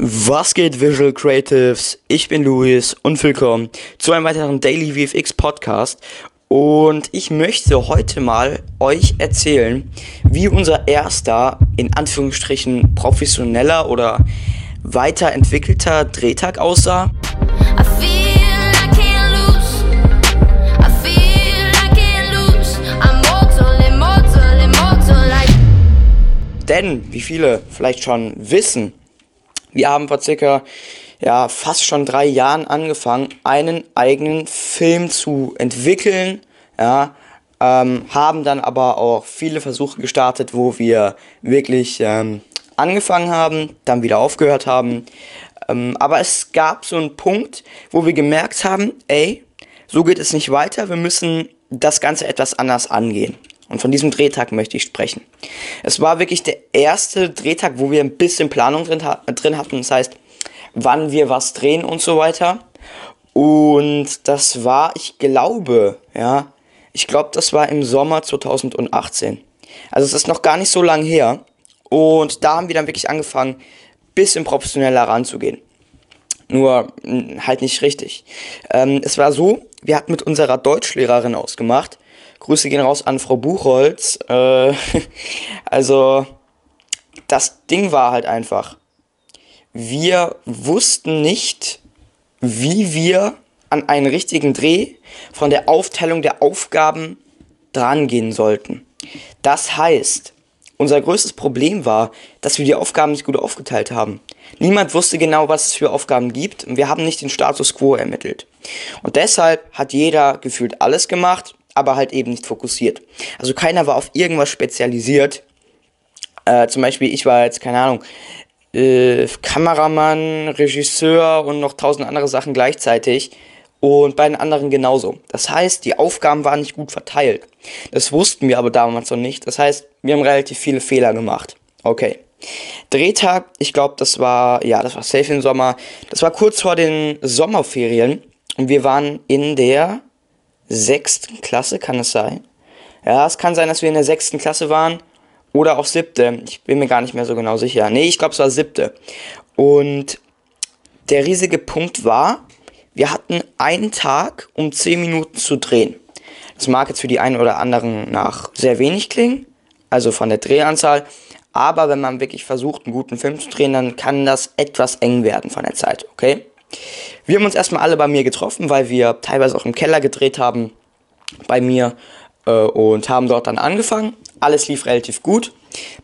Was geht Visual Creatives? Ich bin Luis und willkommen zu einem weiteren Daily VFX Podcast. Und ich möchte heute mal euch erzählen, wie unser erster, in Anführungsstrichen, professioneller oder weiterentwickelter Drehtag aussah. Denn, wie viele vielleicht schon wissen, wir haben vor circa ja, fast schon drei Jahren angefangen, einen eigenen Film zu entwickeln. Ja, ähm, haben dann aber auch viele Versuche gestartet, wo wir wirklich ähm, angefangen haben, dann wieder aufgehört haben. Ähm, aber es gab so einen Punkt, wo wir gemerkt haben, ey, so geht es nicht weiter, wir müssen das Ganze etwas anders angehen. Und von diesem Drehtag möchte ich sprechen. Es war wirklich der erste Drehtag, wo wir ein bisschen Planung drin, drin hatten. Das heißt, wann wir was drehen und so weiter. Und das war, ich glaube, ja, ich glaube, das war im Sommer 2018. Also es ist noch gar nicht so lang her. Und da haben wir dann wirklich angefangen, bisschen professioneller ranzugehen. Nur halt nicht richtig. Ähm, es war so, wir hatten mit unserer Deutschlehrerin ausgemacht, Grüße gehen raus an Frau Buchholz. Äh, also, das Ding war halt einfach. Wir wussten nicht, wie wir an einen richtigen Dreh von der Aufteilung der Aufgaben drangehen sollten. Das heißt, unser größtes Problem war, dass wir die Aufgaben nicht gut aufgeteilt haben. Niemand wusste genau, was es für Aufgaben gibt und wir haben nicht den Status quo ermittelt. Und deshalb hat jeder gefühlt alles gemacht aber halt eben nicht fokussiert. Also keiner war auf irgendwas spezialisiert. Äh, zum Beispiel, ich war jetzt, keine Ahnung, äh, Kameramann, Regisseur und noch tausend andere Sachen gleichzeitig. Und bei den anderen genauso. Das heißt, die Aufgaben waren nicht gut verteilt. Das wussten wir aber damals noch nicht. Das heißt, wir haben relativ viele Fehler gemacht. Okay. Drehtag, ich glaube, das war, ja, das war safe im Sommer. Das war kurz vor den Sommerferien. Und wir waren in der sechsten Klasse, kann es sein? Ja, es kann sein, dass wir in der sechsten Klasse waren oder auch siebte. Ich bin mir gar nicht mehr so genau sicher. Nee, ich glaube, es war siebte. Und der riesige Punkt war, wir hatten einen Tag, um 10 Minuten zu drehen. Das mag jetzt für die einen oder anderen nach sehr wenig klingen, also von der Drehanzahl. Aber wenn man wirklich versucht, einen guten Film zu drehen, dann kann das etwas eng werden von der Zeit, okay? Wir haben uns erstmal alle bei mir getroffen, weil wir teilweise auch im Keller gedreht haben bei mir äh, und haben dort dann angefangen. Alles lief relativ gut,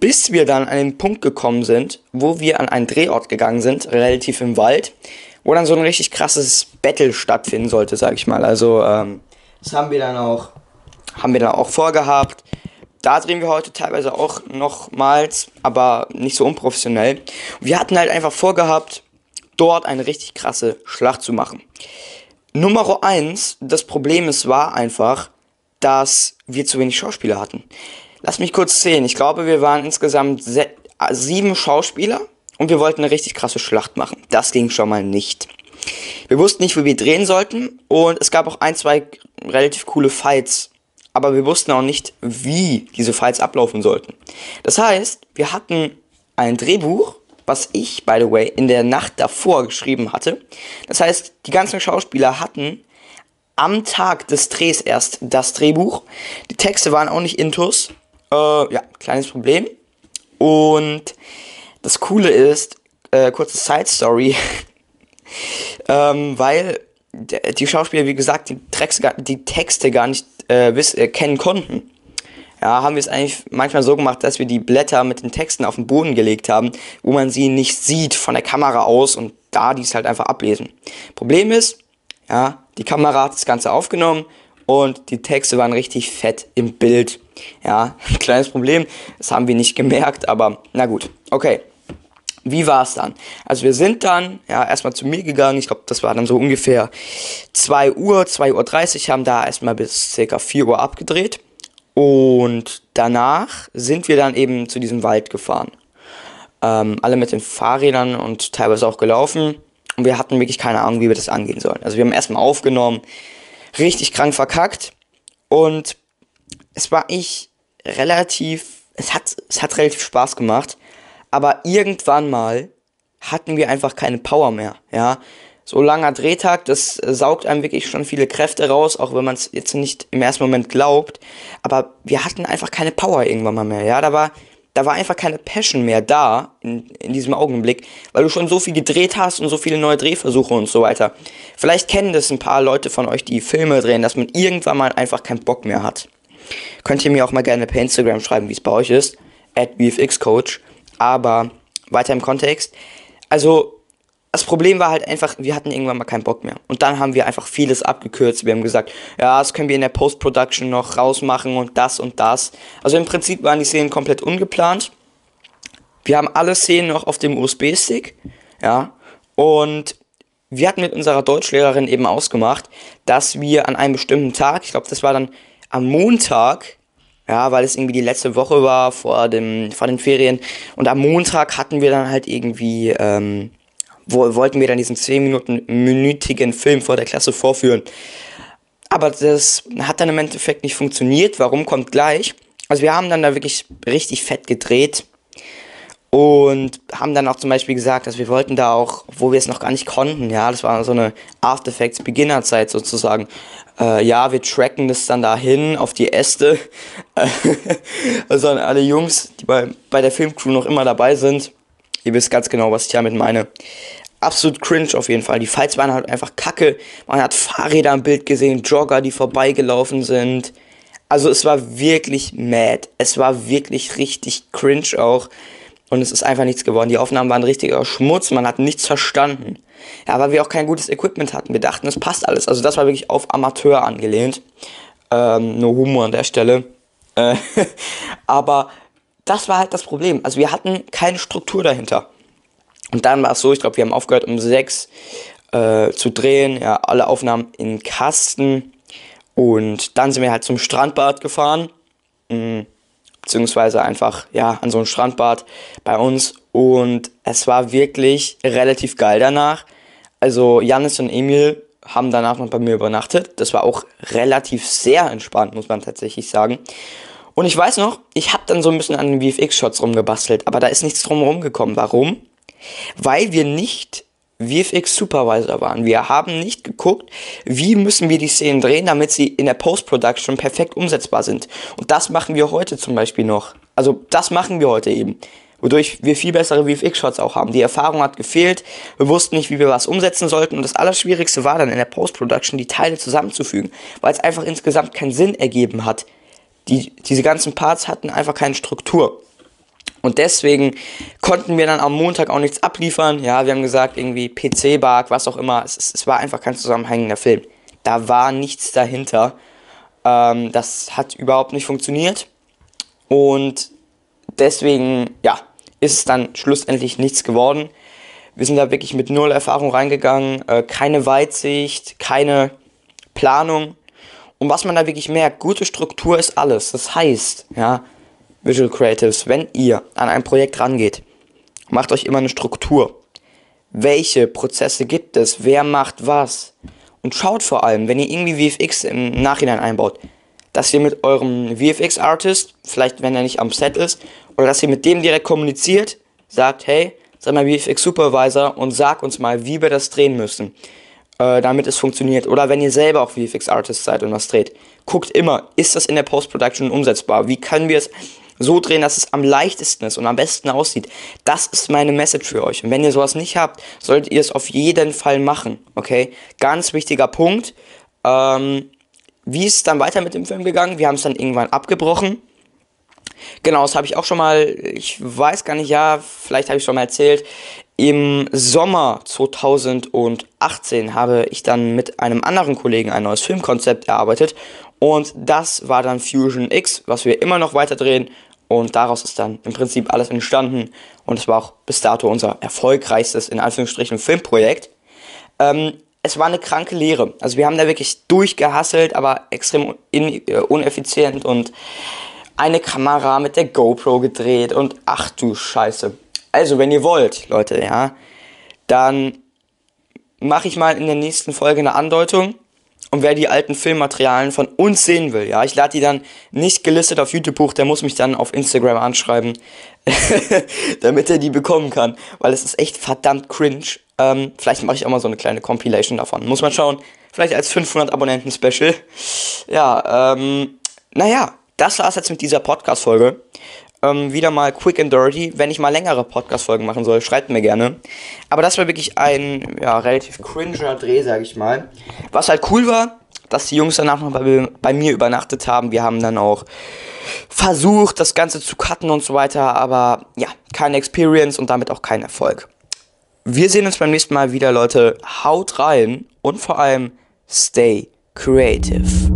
bis wir dann an den Punkt gekommen sind, wo wir an einen Drehort gegangen sind, relativ im Wald, wo dann so ein richtig krasses Battle stattfinden sollte, sag ich mal. Also ähm, das haben wir dann auch, haben wir dann auch vorgehabt. Da drehen wir heute teilweise auch nochmals, aber nicht so unprofessionell. Wir hatten halt einfach vorgehabt, dort eine richtig krasse Schlacht zu machen. Nummer eins, das Problem ist, war einfach, dass wir zu wenig Schauspieler hatten. Lass mich kurz zählen. Ich glaube, wir waren insgesamt sieben Schauspieler und wir wollten eine richtig krasse Schlacht machen. Das ging schon mal nicht. Wir wussten nicht, wo wir drehen sollten und es gab auch ein, zwei relativ coole Fights, aber wir wussten auch nicht, wie diese Fights ablaufen sollten. Das heißt, wir hatten ein Drehbuch was ich, by the way, in der Nacht davor geschrieben hatte. Das heißt, die ganzen Schauspieler hatten am Tag des Drehs erst das Drehbuch. Die Texte waren auch nicht intus. Äh, ja, kleines Problem. Und das Coole ist, äh, kurze Side Story, ähm, weil die Schauspieler, wie gesagt, die, Texte, die Texte gar nicht äh, wiss, äh, kennen konnten ja, haben wir es eigentlich manchmal so gemacht, dass wir die Blätter mit den Texten auf den Boden gelegt haben, wo man sie nicht sieht von der Kamera aus und da die es halt einfach ablesen. Problem ist, ja, die Kamera hat das Ganze aufgenommen und die Texte waren richtig fett im Bild. Ja, ein kleines Problem, das haben wir nicht gemerkt, aber na gut, okay. Wie war es dann? Also wir sind dann ja erstmal zu mir gegangen, ich glaube, das war dann so ungefähr 2 Uhr, 2.30 Uhr, haben da erstmal bis circa 4 Uhr abgedreht. Und danach sind wir dann eben zu diesem Wald gefahren. Ähm, alle mit den Fahrrädern und teilweise auch gelaufen. Und wir hatten wirklich keine Ahnung, wie wir das angehen sollen. Also wir haben erstmal aufgenommen, richtig krank verkackt. Und es war ich relativ, es hat, es hat relativ Spaß gemacht. Aber irgendwann mal hatten wir einfach keine Power mehr, ja. So langer Drehtag, das saugt einem wirklich schon viele Kräfte raus, auch wenn man es jetzt nicht im ersten Moment glaubt. Aber wir hatten einfach keine Power irgendwann mal mehr, ja. Da war, da war einfach keine Passion mehr da in, in diesem Augenblick, weil du schon so viel gedreht hast und so viele neue Drehversuche und so weiter. Vielleicht kennen das ein paar Leute von euch, die Filme drehen, dass man irgendwann mal einfach keinen Bock mehr hat. Könnt ihr mir auch mal gerne per Instagram schreiben, wie es bei euch ist, at VFXCoach. Aber weiter im Kontext. Also, das Problem war halt einfach, wir hatten irgendwann mal keinen Bock mehr. Und dann haben wir einfach vieles abgekürzt. Wir haben gesagt, ja, das können wir in der Post-Production noch rausmachen und das und das. Also im Prinzip waren die Szenen komplett ungeplant. Wir haben alle Szenen noch auf dem USB-Stick. Ja. Und wir hatten mit unserer Deutschlehrerin eben ausgemacht, dass wir an einem bestimmten Tag, ich glaube, das war dann am Montag, ja, weil es irgendwie die letzte Woche war vor, dem, vor den Ferien. Und am Montag hatten wir dann halt irgendwie, ähm, wo, wollten wir dann diesen 10 Minuten minütigen Film vor der Klasse vorführen. Aber das hat dann im Endeffekt nicht funktioniert. Warum kommt gleich? Also wir haben dann da wirklich richtig fett gedreht. Und haben dann auch zum Beispiel gesagt, dass wir wollten da auch, wo wir es noch gar nicht konnten, ja, das war so eine After Effects Beginnerzeit sozusagen. Äh, ja, wir tracken das dann dahin auf die Äste. also alle Jungs, die bei, bei der Filmcrew noch immer dabei sind. Ihr wisst ganz genau, was ich damit meine. Absolut cringe auf jeden Fall. Die Fights waren halt einfach kacke. Man hat Fahrräder im Bild gesehen, Jogger, die vorbeigelaufen sind. Also es war wirklich mad. Es war wirklich richtig cringe auch. Und es ist einfach nichts geworden. Die Aufnahmen waren richtiger Schmutz, man hat nichts verstanden. Ja, weil wir auch kein gutes Equipment hatten. Wir dachten, es passt alles. Also das war wirklich auf Amateur angelehnt. Ähm, nur Humor an der Stelle. Äh, aber das war halt das Problem. Also wir hatten keine Struktur dahinter. Und dann war es so, ich glaube, wir haben aufgehört um sechs äh, zu drehen. Ja, alle Aufnahmen in Kasten. Und dann sind wir halt zum Strandbad gefahren. Mhm beziehungsweise einfach, ja, an so einem Strandbad bei uns. Und es war wirklich relativ geil danach. Also Janis und Emil haben danach noch bei mir übernachtet. Das war auch relativ sehr entspannt, muss man tatsächlich sagen. Und ich weiß noch, ich habe dann so ein bisschen an den VFX-Shots rumgebastelt, aber da ist nichts drum rumgekommen. Warum? Weil wir nicht VFX Supervisor waren. Wir haben nicht geguckt, wie müssen wir die Szenen drehen, damit sie in der Post-Production perfekt umsetzbar sind. Und das machen wir heute zum Beispiel noch. Also das machen wir heute eben. Wodurch wir viel bessere VFX-Shots auch haben. Die Erfahrung hat gefehlt. Wir wussten nicht, wie wir was umsetzen sollten. Und das Allerschwierigste war dann in der Post-Production, die Teile zusammenzufügen. Weil es einfach insgesamt keinen Sinn ergeben hat. Die, diese ganzen Parts hatten einfach keine Struktur. Und deswegen konnten wir dann am Montag auch nichts abliefern. Ja, wir haben gesagt, irgendwie PC-Bug, was auch immer. Es, es, war einfach kein zusammenhängender Film. Da war nichts dahinter. Ähm, das hat überhaupt nicht funktioniert. Und deswegen, ja, ist es dann schlussendlich nichts geworden. Wir sind da wirklich mit null Erfahrung reingegangen. Äh, keine Weitsicht, keine Planung. Und was man da wirklich merkt, gute Struktur ist alles. Das heißt, ja, Visual Creatives, wenn ihr an ein Projekt rangeht, macht euch immer eine Struktur. Welche Prozesse gibt es? Wer macht was? Und schaut vor allem, wenn ihr irgendwie VFX im Nachhinein einbaut, dass ihr mit eurem VFX-Artist, vielleicht wenn er nicht am Set ist, oder dass ihr mit dem direkt kommuniziert, sagt, hey, sei mal VFX-Supervisor und sag uns mal, wie wir das drehen müssen, äh, damit es funktioniert. Oder wenn ihr selber auch VFX-Artist seid und was dreht, guckt immer, ist das in der Post-Production umsetzbar? Wie können wir es so drehen, dass es am leichtesten ist und am besten aussieht. Das ist meine Message für euch. Und wenn ihr sowas nicht habt, solltet ihr es auf jeden Fall machen. Okay? Ganz wichtiger Punkt. Ähm, wie ist es dann weiter mit dem Film gegangen? Wir haben es dann irgendwann abgebrochen. Genau, das habe ich auch schon mal, ich weiß gar nicht, ja, vielleicht habe ich schon mal erzählt. Im Sommer 2018 habe ich dann mit einem anderen Kollegen ein neues Filmkonzept erarbeitet und das war dann Fusion X, was wir immer noch weiter drehen und daraus ist dann im Prinzip alles entstanden. Und es war auch bis dato unser erfolgreichstes, in Anführungsstrichen, Filmprojekt. Ähm, es war eine kranke Lehre. Also wir haben da wirklich durchgehasselt, aber extrem in, äh, uneffizient und eine Kamera mit der GoPro gedreht und ach du Scheiße. Also, wenn ihr wollt, Leute, ja, dann mache ich mal in der nächsten Folge eine Andeutung. Und wer die alten Filmmaterialien von uns sehen will, ja, ich lade die dann nicht gelistet auf YouTube hoch, der muss mich dann auf Instagram anschreiben, damit er die bekommen kann, weil es ist echt verdammt cringe. Ähm, vielleicht mache ich auch mal so eine kleine Compilation davon. Muss man schauen. Vielleicht als 500 Abonnenten Special. Ja, ähm, naja, das war's jetzt mit dieser Podcast-Folge. Ähm, wieder mal quick and dirty. Wenn ich mal längere Podcast-Folgen machen soll, schreibt mir gerne. Aber das war wirklich ein, ja, relativ cringer Dreh, sag ich mal. Was halt cool war, dass die Jungs danach noch bei, bei mir übernachtet haben. Wir haben dann auch versucht, das Ganze zu cutten und so weiter. Aber ja, keine Experience und damit auch kein Erfolg. Wir sehen uns beim nächsten Mal wieder, Leute. Haut rein und vor allem stay creative.